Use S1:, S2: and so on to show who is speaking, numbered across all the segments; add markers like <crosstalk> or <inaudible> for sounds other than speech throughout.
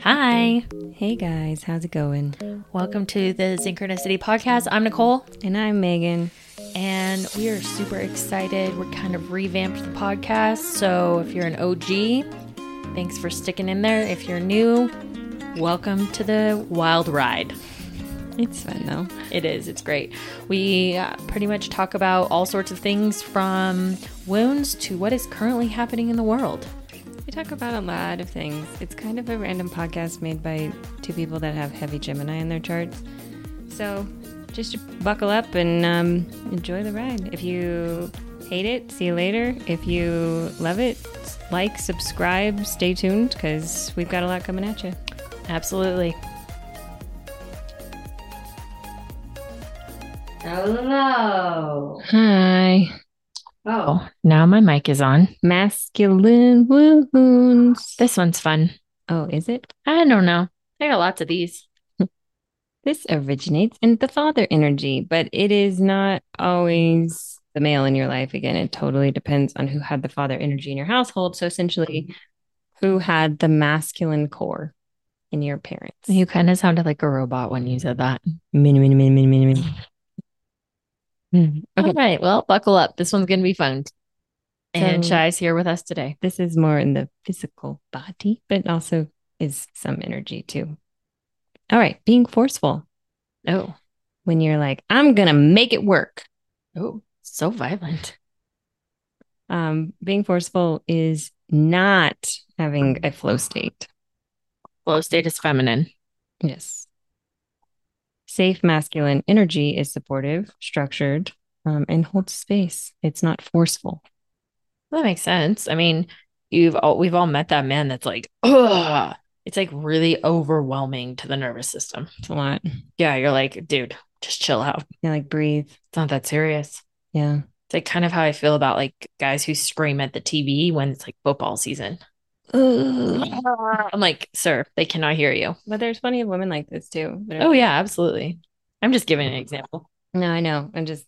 S1: Hi.
S2: Hey guys, how's it going?
S1: Welcome to the Synchronicity Podcast. I'm Nicole.
S2: And I'm Megan.
S1: And we are super excited. We're kind of revamped the podcast. So if you're an OG, thanks for sticking in there. If you're new, welcome to the wild ride.
S2: It's fun though.
S1: It is. It's great. We uh, pretty much talk about all sorts of things from wounds to what is currently happening in the world.
S2: We talk about a lot of things. It's kind of a random podcast made by two people that have heavy Gemini in their charts. So just buckle up and um, enjoy the ride. If you hate it, see you later. If you love it, like, subscribe, stay tuned because we've got a lot coming at you.
S1: Absolutely.
S3: Hello.
S2: Hi.
S1: Oh, now my mic is on.
S2: Masculine wounds.
S1: This one's fun.
S2: Oh, is it?
S1: I don't know. I got lots of these. <laughs>
S2: This originates in the father energy, but it is not always the male in your life. Again, it totally depends on who had the father energy in your household. So essentially, who had the masculine core in your parents.
S1: You kind of sounded like a robot when you said that.
S2: Mini, mini, mini, mini, mini, mini.
S1: Okay. All right. Well, buckle up. This one's going to be fun. And
S2: So-
S1: Shai's here with us today.
S2: This is more in the physical body, but also is some energy too. All right, being forceful
S1: Oh.
S2: when you're like, I'm gonna make it work.
S1: Oh, so violent.
S2: Um, being forceful is not having a flow state.
S1: Flow state is feminine.
S2: Yes. Safe masculine energy is supportive, structured, um, and holds space. It's not forceful.
S1: That makes sense. I mean, you've all we've all met that man that's like, ugh. It's like really overwhelming to the nervous system.
S2: It's a lot.
S1: Yeah, you're like, dude, just chill out.
S2: You like breathe.
S1: It's not that serious.
S2: Yeah.
S1: It's like kind of how I feel about like guys who scream at the TV when it's like football season. I'm like, sir, they cannot hear you.
S2: But there's plenty of women like this too.
S1: Oh yeah, absolutely. I'm just giving an example.
S2: No, I know. I'm just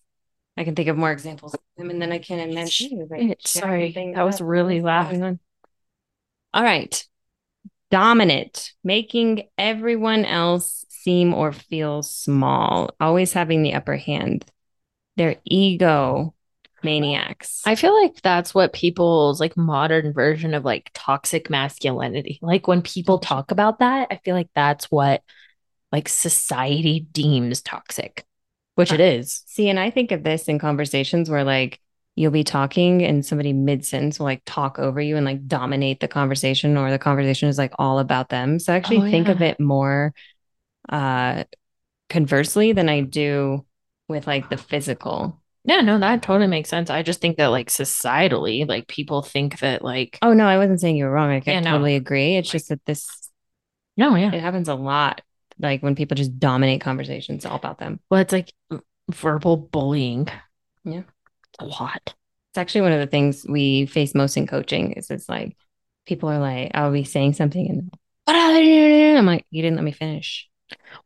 S2: I can think of more examples of them and then I can like,
S1: Shit,
S2: share
S1: Sorry, that was really loud.
S2: going on. All right. Dominant, making everyone else seem or feel small, always having the upper hand. They're ego maniacs.
S1: I feel like that's what people's like modern version of like toxic masculinity. Like when people talk about that, I feel like that's what like society deems toxic, which it is.
S2: See, and I think of this in conversations where like you'll be talking and somebody mid sentence will like talk over you and like dominate the conversation, or the conversation is like all about them. So I actually
S1: Oh,
S2: think of it more uh conversely than I do with like the physical.
S1: Yeah, no, that totally makes sense. I just think that like societally, like people think that like,
S2: Oh no, I wasn't saying you were wrong. Like, I
S1: Yeah, no.
S2: totally agree. It's just that this
S1: no, yeah.
S2: it happens a lot. Like when people just dominate conversations all about them.
S1: Well, it's like verbal bullying.
S2: Yeah.
S1: A lot.
S2: It's actually one of the things we face most in coaching is it's like people are like, oh, I'll be saying something and I'm like, you didn't let me finish.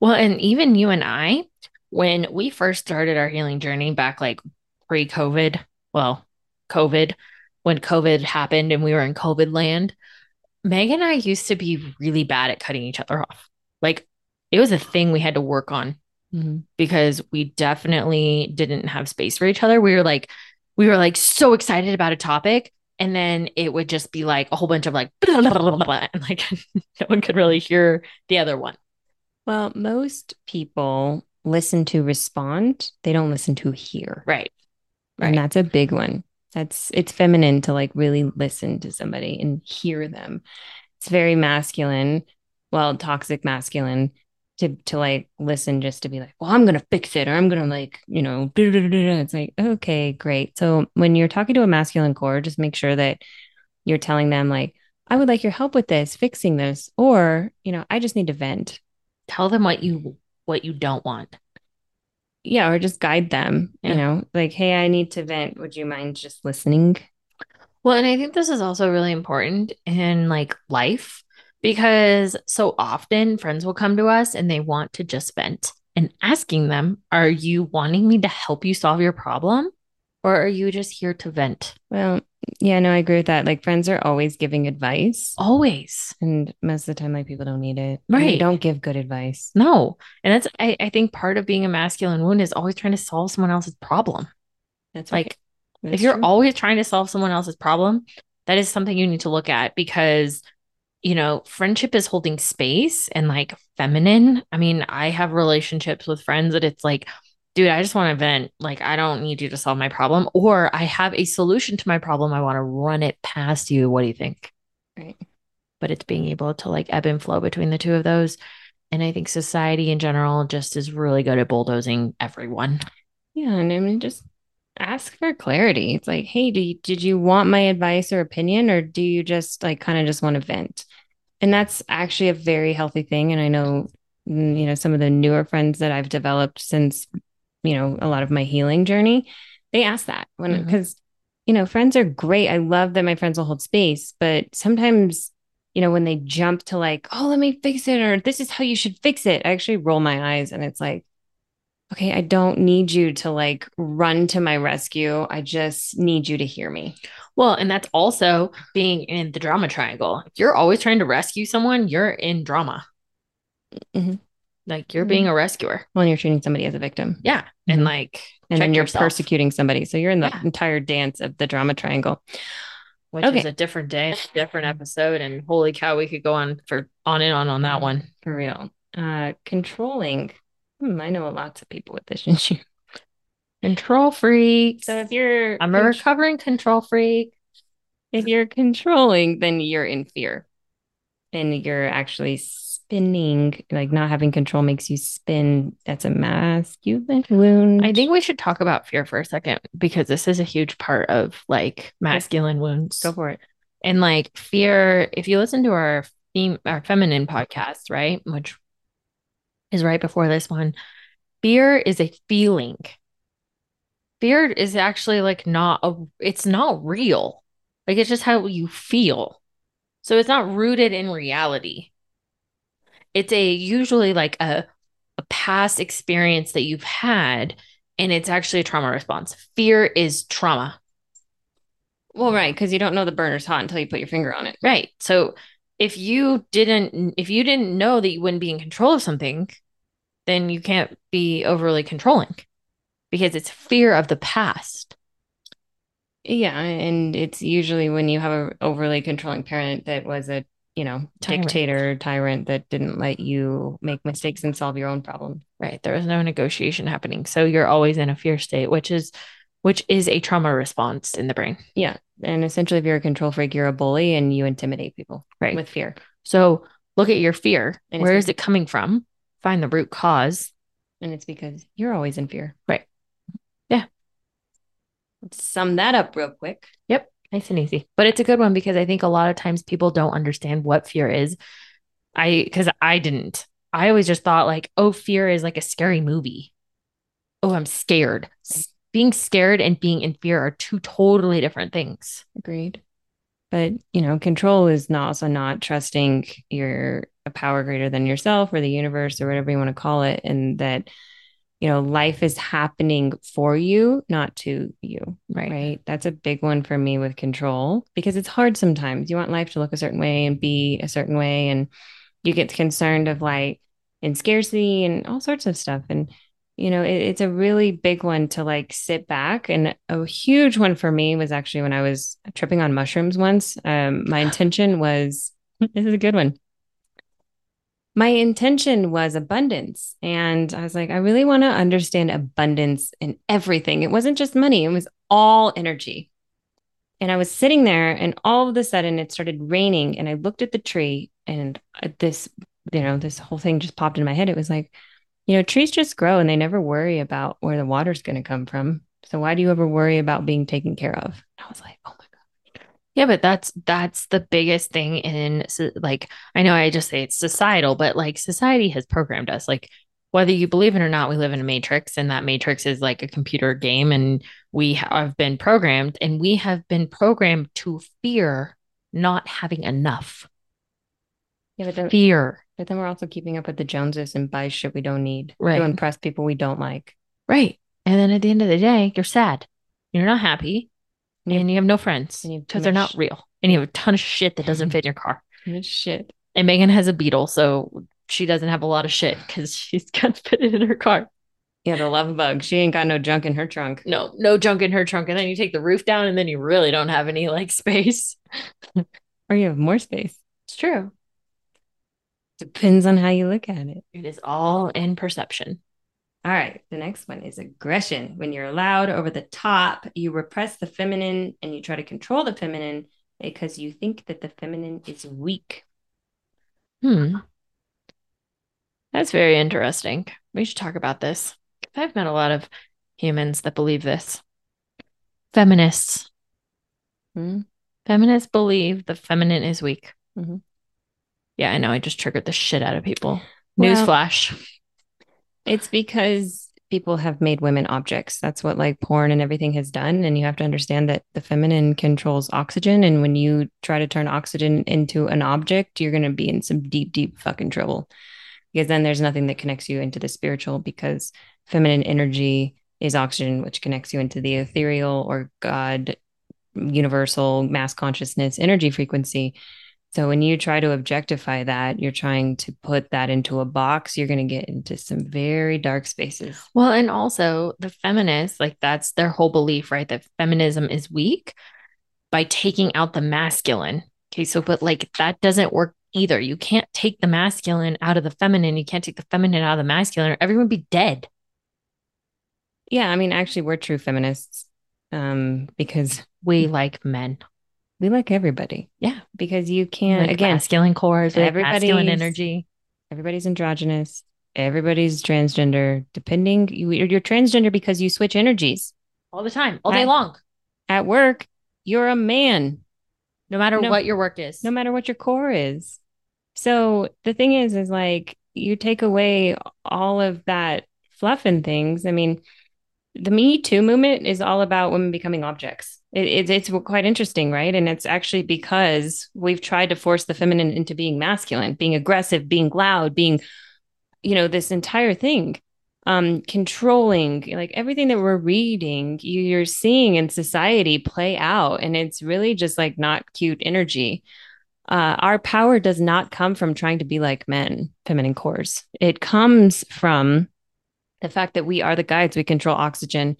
S1: Well, and even you and I, when we first started our healing journey back like pre COVID, well, COVID, when COVID happened and we were in COVID land, Meg and I used to be really bad at cutting each other off. Like it was a thing we had to work on mm-hmm. because we definitely didn't have space for each other. We were like, we were like so excited about a topic. And then it would just be like a whole bunch of like, blah, <laughs> blah, blah, and like <laughs> no one could really hear the other one.
S2: Well, most people listen to respond, they don't listen to hear.
S1: Right.
S2: And that's a big one. That's it's feminine to like really listen to somebody and hear them. It's very masculine, well, toxic masculine to to like listen just to be like, well, I'm gonna fix it or I'm gonna like, you know, it's like, okay, great. So when you're talking to a masculine core, just make sure that you're telling them like, I would like your help with this, fixing this, or you know, I just need to vent.
S1: Tell them what you what you don't want.
S2: Yeah, or just guide them,
S1: Yeah.
S2: you know, like, hey, I need to vent. Would you mind just listening?
S1: Well, and I think this is also really important in like life because so often friends will come to us and they want to just vent and asking them, Are you wanting me to help you solve your problem? Or are you just here to vent?
S2: Well, Yeah, no, I agree with that. Like friends are always giving advice.
S1: Always.
S2: And most of the time, like people don't need it. And they
S1: Right.
S2: don't give good advice.
S1: No. And that's, I, I think part of being a masculine wound is always trying to solve someone else's problem.
S2: That's
S1: Like,
S2: That's
S1: if you're
S2: true.
S1: always trying to solve someone else's problem, that is something you need to look at because, you know, friendship is holding space and like feminine. I mean, I have relationships with friends that it's like, dude, I just want to vent. Like, I don't need you to solve my problem, or I have a solution to my problem. I want to run it past you. What do you think?
S2: Right.
S1: But it's being able to like ebb and flow between the two of those. And I think society in general just is really good at bulldozing everyone.
S2: Yeah, and I mean, just ask for clarity. It's like, hey, do you, did you want my advice or opinion, or do you just like kind of just want to vent? And that's actually a very healthy thing. And I know, mm, you know, some of the newer friends that I've developed since, you know, a lot of my healing journey, they ask that when because, you know, friends are great. I love that my friends will hold space, but sometimes, you know, when they jump to like, oh, let me fix it, or this is how you should fix it, I actually roll my eyes and it's like, okay, I don't need you to like run to my rescue. I just need you to hear me.
S1: Well, and that's also being in the drama triangle. If you're always trying to rescue someone, you're in drama.
S2: Mhm.
S1: Like you're being a rescuer.
S2: When you're treating somebody as a victim.
S1: Yeah. And
S2: Mhm.
S1: like,
S2: And then you're
S1: yourself,
S2: persecuting somebody. So you're in the
S1: Yeah.
S2: entire dance of the drama triangle.
S1: which is a different day, different episode. And holy cow, we could go on for on and on on that one.
S2: For real. Uh controlling. Hmm, I know lots of people with this <laughs> issue.
S1: Control freaks.
S2: So if you're
S1: I'm a recovering control freak.
S2: if you're controlling, then you're in fear. And you're actually spinning, like not having control makes you spin. That's a masculine wound.
S1: I think we should talk about fear for a second because this is a huge part of like masculine wounds.
S2: go for it.
S1: And like fear, if you listen to our theme, our feminine podcast, right, which is right before this one, fear is a feeling. Fear is actually like not a, it's not real. Like it's just how you feel. So it's not rooted in reality. It's a usually like a, a past experience that you've had, and it's actually a trauma response. Fear is trauma.
S2: Well, right, because you don't know the burner's hot until you put your finger on it.
S1: Right. So if you didn't if you didn't know that you wouldn't be in control of something, then you can't be overly controlling because it's fear of the past.
S2: Yeah, and it's usually when you have an overly controlling parent that was a, you know,
S1: Tyrant.
S2: dictator, tyrant that didn't let you make mistakes and solve your own problem.
S1: Right. There was no negotiation happening. So you're always in a fear state, which is which is a trauma response in the brain.
S2: Yeah, and essentially, if you're a control freak, you're a bully and you intimidate people
S1: Right.
S2: with fear.
S1: So look at your fear.
S2: And
S1: Where is it coming from? Find the root cause.
S2: And it's because you're always in fear.
S1: Right. Yeah.
S2: Let's sum that up real quick.
S1: Yep. Nice and easy. But it's a good one because I think a lot of times people don't understand what fear is. I, because I didn't. I always just thought, like, oh, fear is like a scary movie. Oh, I'm scared. Being scared and being in fear are two totally different things.
S2: Agreed. But, you know, control is not also not trusting you're a power greater than yourself or the universe or whatever you want to call it. And that, you know, life is happening for you, not to you.
S1: Right.
S2: Right. That's a big one for me with control because it's hard sometimes. You want life to look a certain way and be a certain way. And you get concerned of like and scarcity and all sorts of stuff. And, you know, it, it's a really big one to like sit back. And a huge one for me was actually when I was tripping on mushrooms once. Um, my intention was <laughs> this is a good one. My intention was abundance. And I was like, I really want to understand abundance in everything. It wasn't just money, it was all energy. And I was sitting there, and all of a sudden it started raining. And I looked at the tree, and this, you know, this whole thing just popped in my head. It was like, you know, trees just grow and they never worry about where the water's going to come from. So why do you ever worry about being taken care of? I was like, oh my.
S1: Yeah, but that's that's the biggest thing in like I know I just say it's societal, but like society has programmed us. Like whether you believe it or not, we live in a matrix, and that matrix is like a computer game, and we have been programmed, and we have been programmed to fear not having enough.
S2: Yeah, but then,
S1: Fear,
S2: but then we're also keeping up with the Joneses and buy shit we don't need
S1: Right.
S2: to impress people we don't like.
S1: right? And then at the end of the day, you're sad. You're not happy. And you have no friends
S2: And you have too
S1: because they're not real. And you have a ton of shit that doesn't <laughs> fit in your car.
S2: Shit.
S1: And Megan has a Beetle, so she doesn't have a lot of shit because <laughs> she's got to <laughs> fit it in her car.
S2: Yeah, the love bug. She ain't got no junk in her trunk.
S1: No, no junk in her trunk. And then you take the roof down, and then you really don't have any like space.
S2: Or you have more space.
S1: It's true.
S2: Depends on how you look at it.
S1: It is all in perception.
S2: All right. The next one is aggression. When you're loud over the top, you repress the feminine and you try to control the feminine because you think that the feminine is weak.
S1: Hmm. That's very interesting. We should talk about this. I've met a lot of humans that believe this. Feminists.
S2: Hmm?
S1: Feminists believe the feminine is weak.
S2: Mhm.
S1: Yeah, I know. I just triggered the shit out of people.
S2: Well-
S1: Newsflash.
S2: It's because people have made women objects. That's what like porn and everything has done. And you have to understand that the feminine controls oxygen. And when you try to turn oxygen into an object, you're going to be in some deep, deep fucking trouble. Because then there's nothing that connects you into the spiritual because feminine energy is oxygen, which connects you into the ethereal or God, universal mass consciousness energy frequency. So when you try to objectify that, you're trying to put that into a box, you're going to get into some very dark spaces.
S1: Well, and also the feminists, like that's their whole belief, right? That feminism is weak by taking out the masculine. Okay, so but like that doesn't work either. You can't take the masculine out of the feminine. You can't take the feminine out of the masculine, or everyone would be dead.
S2: Yeah, I mean, actually, we're true feminists um, because
S1: We like men.
S2: We like everybody.
S1: Yeah.
S2: Because you can't,
S1: like
S2: again,
S1: masculine cores, we masculine
S2: everybody's-
S1: energy.
S2: everybody's androgynous, everybody's transgender, depending, you, you're transgender because you switch energies.
S1: All the time, all day long,
S2: At work, you're a man.
S1: no matter
S2: No-
S1: what your work is.
S2: no matter what your core is. So the thing is, is like you take away all of that fluff and things. I mean, the Me Too movement is all about women becoming objects. It, it's it's quite interesting, right? And it's actually because we've tried to force the feminine into being masculine, being aggressive, being loud, being, you know, this entire thing, um, controlling, like everything that we're reading, you- you're seeing in society play out, and it's really just like not cute energy uh, our power does not come from trying to be like men, feminine cores. It comes from the fact that we are the guides, we control oxygen.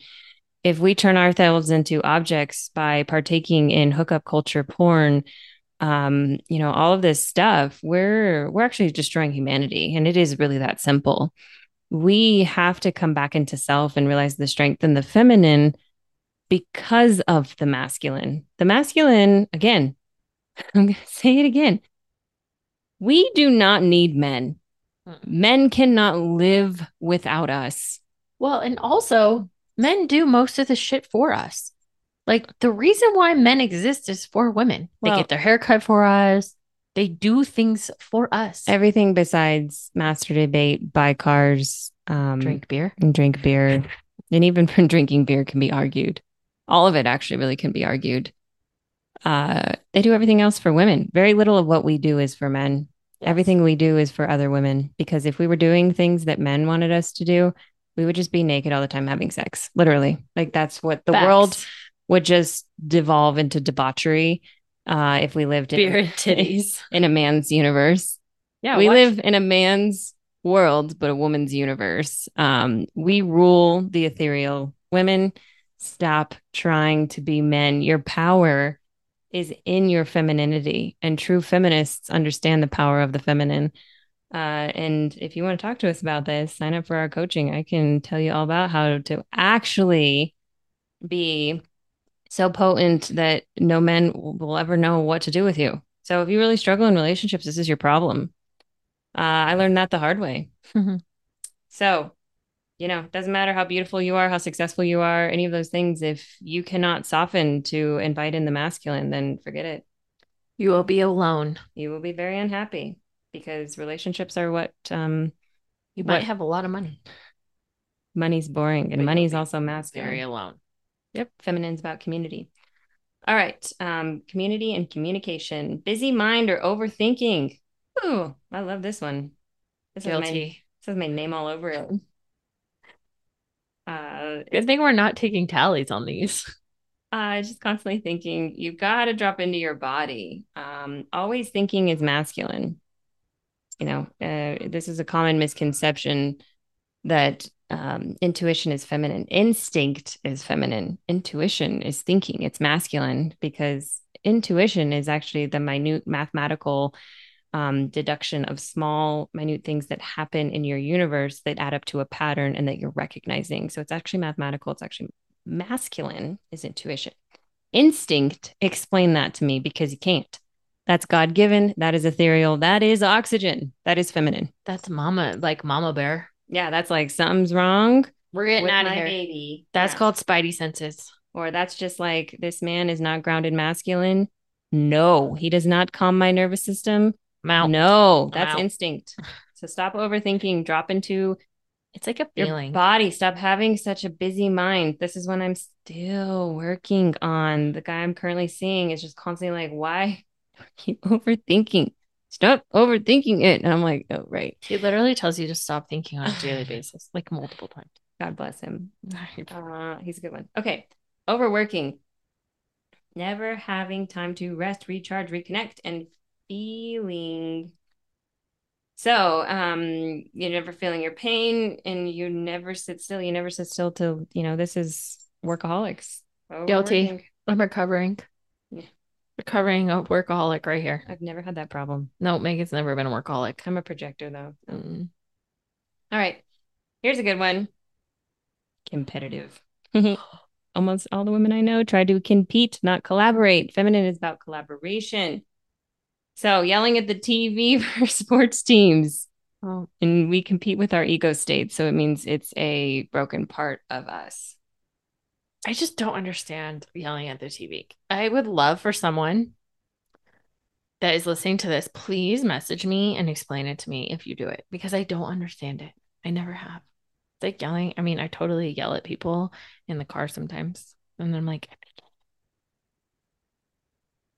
S2: If we turn ourselves into objects by partaking in hookup culture, porn, um, you know, all of this stuff, we're we're actually destroying humanity. And it is really that simple. We have to come back into self and realize the strength in the feminine because of the masculine. The masculine, again, <laughs> I'm going to say it again. We do not need men. Men cannot live without us.
S1: Well, and also men do most of the shit for us. Like the reason why men exist is for women. They
S2: Well-
S1: get their hair cut for us. They do things for us.
S2: Everything besides master debate, buy cars, um,
S1: Drink beer.
S2: and drink beer, and even from <laughs> drinking beer can be argued. All of it actually really can be argued. Uh, they do everything else for women. Very little of what we do is for men. Everything we do is for other women. Because if we were doing things that men wanted us to do, we would just be naked all the time having sex. Literally. Like that's what the
S1: Facts.
S2: world would just devolve into debauchery uh, if we lived in,
S1: beer and titties. <laughs>
S2: in a man's universe
S1: Yeah,
S2: we
S1: watch-
S2: live in a man's world, but a woman's universe. Um, we rule the ethereal. Women, stop trying to be men. Your power is in your femininity, and true feminists understand the power of the feminine. Uh, and if you want to talk to us about this, sign up for our coaching. I can tell you all about how to actually be so potent that no men will ever know what to do with you. So if you really struggle in relationships, this is your problem. Uh, I learned that the hard way.
S1: Mhm.
S2: So, you know, it doesn't matter how beautiful you are, how successful you are, any of those things. If you cannot soften to invite in the masculine, then forget it.
S1: you will be alone.
S2: You will be very unhappy because relationships are what um,
S1: You
S2: What-
S1: might have a lot of money.
S2: money's boring and money's also masculine.
S1: Very alone.
S2: Yep. Feminine's about community. All right. Um, community and communication. Busy mind or overthinking. Ooh, I love this one. This my,
S1: Guilty.
S2: this has my name all over it. Uh,
S1: Good thing we're not taking tallies on these. <laughs>
S2: uh, just constantly thinking You've got to drop into your body. Um, always thinking is masculine. You know, uh, this is a common misconception that um, intuition is feminine, instinct is feminine, intuition is thinking, it's masculine because intuition is actually the minute mathematical um, deduction of small, minute things that happen in your universe that add up to a pattern and that you're recognizing. So it's actually mathematical. It's actually masculine is intuition. Instinct, explain that to me because you can't. That's God given. That is ethereal. That is oxygen. That is feminine.
S1: That's mama, like mama bear.
S2: Yeah, that's like something's wrong.
S1: We're getting out of here.
S2: baby.
S1: That's
S2: Yeah.
S1: called spidey senses.
S2: or that's just like this man is not grounded masculine. No, he does not calm my nervous system. No, that's instinct. So stop overthinking, drop into
S1: It's like a
S2: your
S1: feeling.
S2: body. Stop having such a busy mind. This is what I'm still working on. The guy I'm currently seeing is just constantly like, why are <laughs> you overthinking? Stop overthinking it. And I'm like, oh, right.
S1: He literally tells you to stop thinking on a daily basis, like multiple times.
S2: God bless him. <laughs> <laughs> Uh, he's a good one. Okay. Overworking. Never having time to rest, recharge, reconnect, and feeling. So, um, you're never feeling your pain and you never sit still. You never sit still till, you know, this is workaholics.
S1: Guilty. I'm recovering.
S2: Yeah.
S1: Recovering a workaholic right here.
S2: I've never had that problem.
S1: No, Megan's never been a workaholic.
S2: I'm a projector though.
S1: Mm.
S2: All right. Here's a good one. Competitive. <laughs> Almost all the women I know try to compete, not collaborate. Feminine is about collaboration. So yelling at the TV <laughs> for sports teams.
S1: Oh,
S2: And we compete with our ego state. So it means it's a broken part of us.
S1: I just don't understand yelling at the TV. I would love for someone that is listening to this, please message me and explain it to me if you do it because I don't understand it. I never have. It's like yelling. I mean, I totally yell at people in the car sometimes. And I'm like,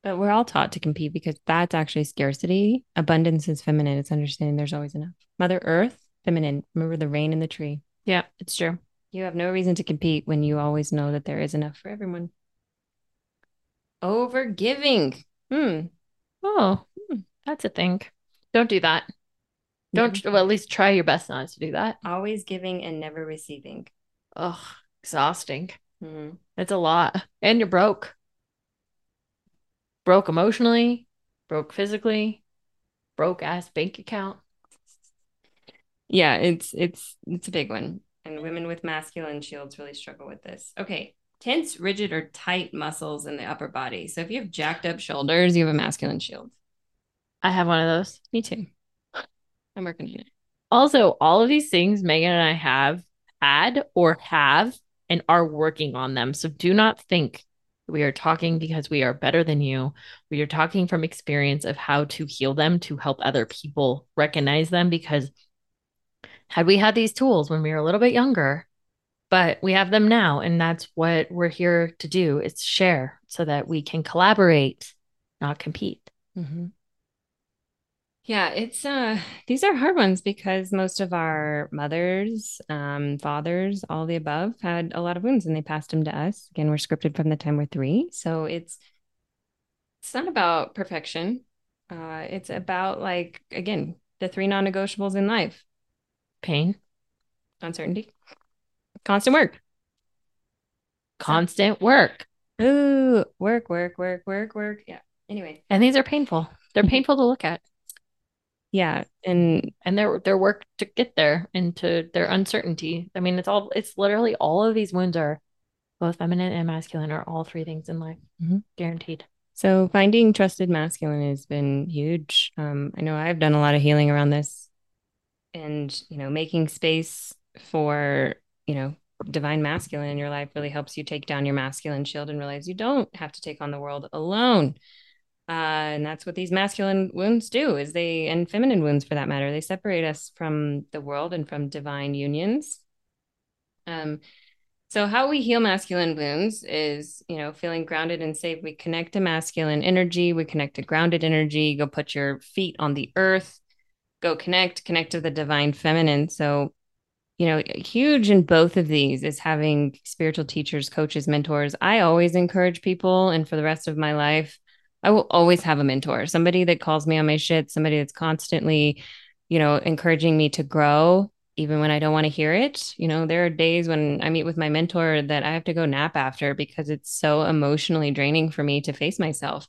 S2: But we're all taught to compete because that's actually scarcity. Abundance is feminine. It's understanding there's always enough. Mother Earth, feminine. Remember the rain in the tree.
S1: yeah, it's true.
S2: You have no reason to compete when you always know that there is enough for everyone. Over giving. Hmm.
S1: Oh, hmm, that's a thing. Don't do that. Don't, well, at least try your best not to do that.
S2: Always giving and never receiving.
S1: Ugh, exhausting.
S2: Hmm.
S1: It's a lot. And you're broke. Broke emotionally, broke physically, broke ass bank account.
S2: Yeah, it's it's it's a big one. And women with masculine shields really struggle with this. Okay. Tense, rigid, or tight muscles in the upper body. So if you have jacked up shoulders, you have a masculine shield.
S1: I have one of those.
S2: Me too. I'm working on it.
S1: Also, all of these things Megan and I have had or have and are working on them. So do not think we are talking because we are better than you. We are talking from experience of how to heal them to help other people recognize them because had we had these tools when we were a little bit younger, but we have them now and that's what we're here to do is share so that we can collaborate, not compete.
S2: Mm-hmm. Yeah, it's uh these are hard ones because most of our mothers, um, fathers, all the above had a lot of wounds and they passed them to us. Again, we're scripted from the time we're three. So it's it's not about perfection. Uh it's about like again, the three non-negotiables in life.
S1: Pain,
S2: Uncertainty, constant work.
S1: constant work.
S2: Ooh, work, work, work, work, work. Yeah. Anyway.
S1: And these are painful. They're
S2: Mhm.
S1: painful to look at.
S2: Yeah. And
S1: and their their work to get there into their uncertainty. I mean, it's all it's literally all of these wounds are both feminine and masculine are all three things in life.
S2: Mhm.
S1: Guaranteed.
S2: So finding trusted masculine has been huge. Um, I know I've done a lot of healing around this and, you know, making space for, you know, divine masculine in your life really helps you take down your masculine shield and realize you don't have to take on the world alone. Uh, and that's what these masculine wounds do is they, and feminine wounds for that matter, they separate us from the world and from divine unions. Um, so how we heal masculine wounds is, you know, feeling grounded and safe. We connect to masculine energy, we connect to grounded energy, go put your feet on the earth, go connect, connect to the divine feminine. So you know, huge in both of these is having spiritual teachers, coaches, mentors. I always encourage people, and for the rest of my life, I will always have a mentor, somebody that calls me on my shit, somebody that's constantly, you know, encouraging me to grow, even when I don't want to hear it. You know, there are days when I meet with my mentor that I have to go nap after because it's so emotionally draining for me to face myself.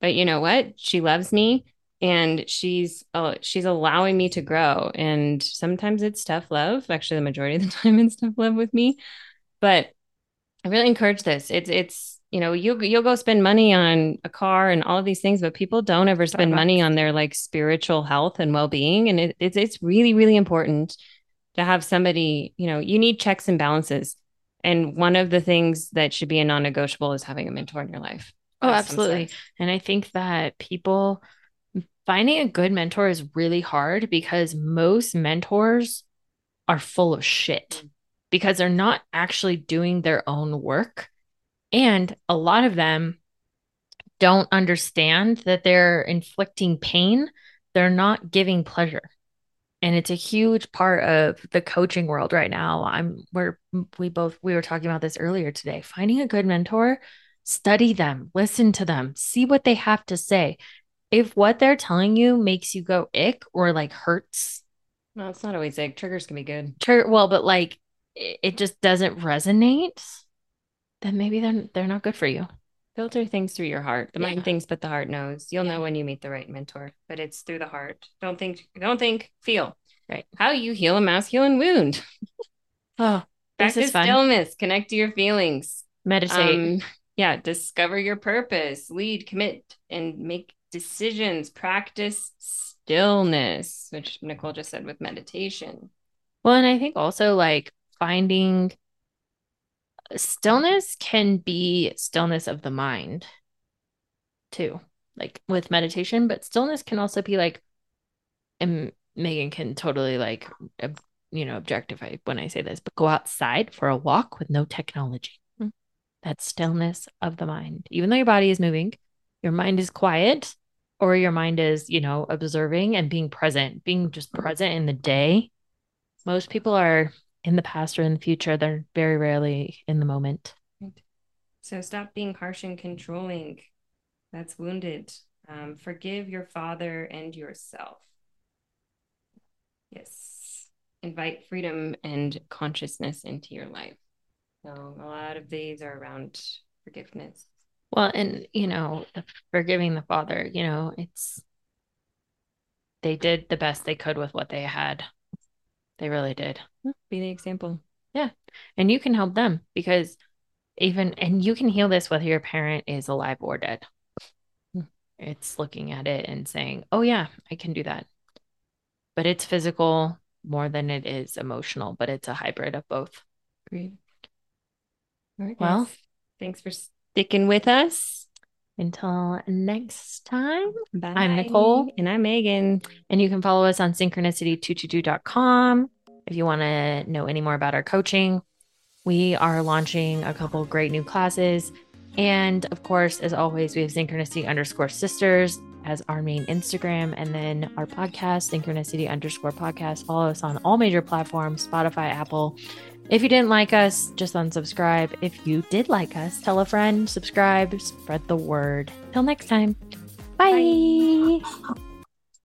S2: But you know what? She loves me and she's uh, she's allowing me to grow. And sometimes it's tough love. Actually the majority of the <laughs> time it's tough love with me. But i really encourage this. It's it's you know you you'll go spend money on a car and all of these things but people don't ever spend money on their like spiritual health and well-being. And it, it's it's really really important to have somebody you know you need checks and balances. And one of the things that should be a non-negotiable is having a mentor in your life.
S1: Oh absolutely. and i think that people finding a good mentor is really hard because most mentors are full of shit mm. because they're not actually doing their own work. And a lot of them don't understand that they're inflicting pain, they're not giving pleasure. And it's a huge part of the coaching world right now. I'm we're we both we were talking about this earlier today. Finding a good mentor, study them, listen to them, see what they have to say if what they're telling you makes you go ick or like hurts.
S2: No, it's not always ick. Triggers can be good.
S1: Trigger, well, but like it, it just doesn't resonate, then maybe they're they're not good for you.
S2: Filter things through your heart. The yeah. mind thinks, but the heart knows. You'll yeah. know when you meet the right mentor, but it's through the heart. Don't think, don't think, feel.
S1: Right.
S2: How you heal a masculine wound. <laughs>
S1: oh,
S2: back to fun. stillness. Connect to your feelings.
S1: Meditate.
S2: Um, yeah, discover your purpose. Lead, commit, and make decisions, practice stillness, which Nicole just said with meditation.
S1: Well, and I think also like finding stillness can be stillness of the mind too, like with meditation, but stillness can also be like, and Megan can totally like, you know, objectify when I say this, but go outside for a walk with no technology. Mm-hmm. That's stillness of the mind. Even though your body is moving, your mind is quiet or your mind is, you know, observing and being present, being just present in the day. Most people are in the past or in the future. They're very rarely in the moment.
S2: So stop being harsh and controlling. That's wounded. Um, forgive your father and yourself. Yes. Invite freedom and consciousness into your life. So a lot of these are around forgiveness.
S1: Well, and you know, forgiving the father, you know, it's they did the best they could with what they had. They really did.
S2: Be the example.
S1: Yeah. And you can help them because even and you can heal this whether your parent is alive or dead. Hmm. It's looking at it and saying, "Oh yeah, I can do that." But it's physical more than it is emotional, but it's a hybrid of both.
S2: Great.
S1: All right. Well,
S2: thanks for sticking with us.
S1: Until next time,
S2: Bye.
S1: I'm Nicole.
S2: And I'm Megan.
S1: And you can follow us on synchronicity222.com if you want to know any more about our coaching. We are launching a couple great new classes. And of course, as always, we have synchronicity underscore sisters as our main Instagram. And then our podcast, synchronicity underscore podcast. Follow us on all major platforms Spotify, Apple, if you didn't like us, just unsubscribe. If you did like us, tell a friend, subscribe, spread the word. Till next time. Bye. Bye.